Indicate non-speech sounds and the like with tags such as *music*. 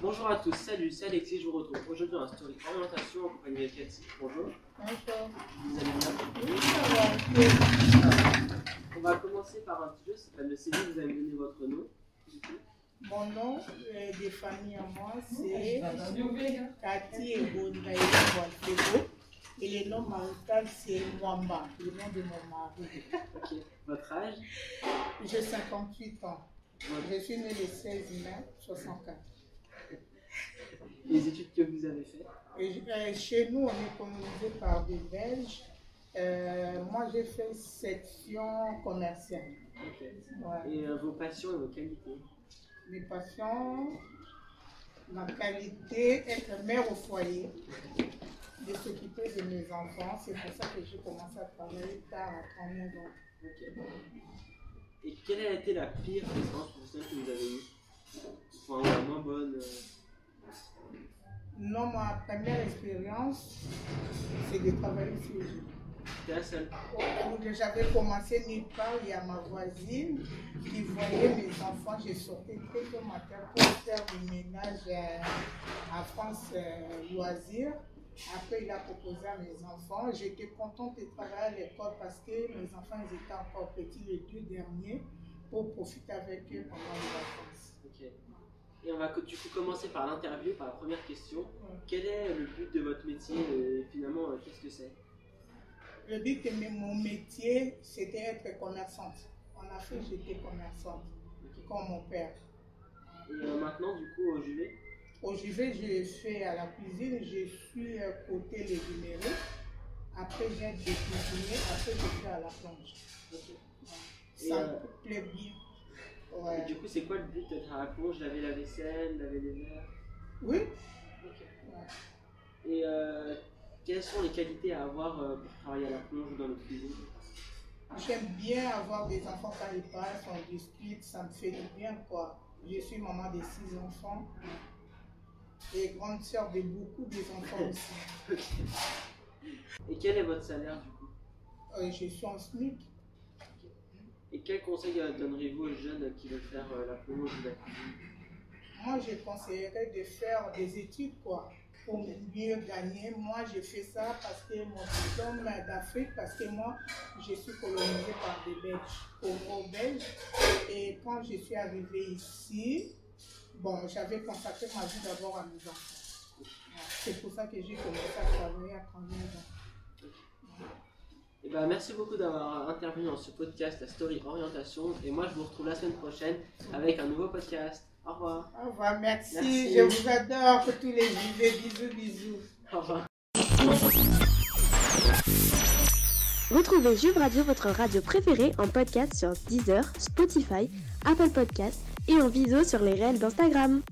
Bonjour à tous, salut, c'est Alexis, je vous retrouve aujourd'hui dans la story orientation en compagnie de Cathy. Bonjour, Bonjour. vous allez bien Oui, ça va. On va commencer par un petit jeu, c'est le CV, vous allez me donner votre nom. Mon nom euh, de famille à moi, c'est Cathy Ebondaï Boalfego. Et le nom marital, c'est Mwamba, le nom de mon mari. Ok, votre âge, J'ai 58 ans. votre- Je suis née le 16 mai 64. les études que vous avez faites. Et, euh, chez nous, on est colonisé par des Belges. Euh, moi, j'ai fait section commerciale. Ouais. Et euh, vos passions et vos qualités? Mes passions, ma qualité, être mère au foyer, de s'occuper de mes enfants. C'est pour ça que j'ai commencé à travailler tard à 39 ans. Et quelle a été la pire expérience professionnelle que vous avez eue? Enfin, la moins bonne. Non, ma première expérience, c'est de travailler le seule. Où J'avais commencé nulle part, il y a ma voisine qui voyait mes enfants. Je sortais très tôt le matin pour faire du ménage euh, à France euh, Loisirs. Après, il a proposé à mes enfants. J'étais contente de travailler à l'école parce que mes enfants ils étaient encore petits, les deux derniers, pour profiter avec eux pendant les vacances. Et on va du coup commencer par l'interview, par la première question. Quel est le but de votre métier et finalement, euh, qu'est-ce que c'est? Le but de mon métier, c'était être commerçante. En Afrique, j'étais commerçante, comme mon père. Et euh, maintenant, du coup, au juillet Au JV, j'ai fait à la cuisine, je suis euh, côté légumerie. Après, j'ai décuisiné, après, je fais à la plonge. Ok. Ça euh, me plaît bien. Et du coup, c'est quoi le but d'être à la plonge Laver la vaisselle, laver les verres? Oui. Et euh, quelles sont les qualités à avoir euh, pour travailler à la plonge ou dans les cuisines j'aime bien avoir des enfants quand ils passent, on discute, ça me fait du bien, quoi. Je suis maman de six enfants et grande sœur de beaucoup des enfants *laughs* aussi. Et quel est votre salaire du coup? Euh, je suis en SMIC. Quel conseil euh, donneriez-vous aux jeunes qui veulent faire euh, la cuisine Moi, je conseillerais de faire des études, quoi, pour mieux gagner. Moi, j'ai fait ça parce que mon diplôme d'Afrique, parce que moi, je suis colonisée par des Belges, Congo-Belges. Et quand je suis arrivée ici, bon, j'avais consacré ma vie d'abord à mes enfants. C'est pour ça que j'ai commencé à travailler à 39 ans. Et ben, merci beaucoup d'avoir intervenu dans ce podcast, la story orientation. Et moi, je vous retrouve la semaine prochaine avec un nouveau podcast. Au revoir. Au revoir, merci. Merci. Je vous adore pour tous les JV. Bisous, bisous. Au revoir. Retrouvez Juve Radio, votre radio préférée, en podcast sur Deezer, Spotify, Apple Podcasts et en vidéo sur les réels d'Instagram.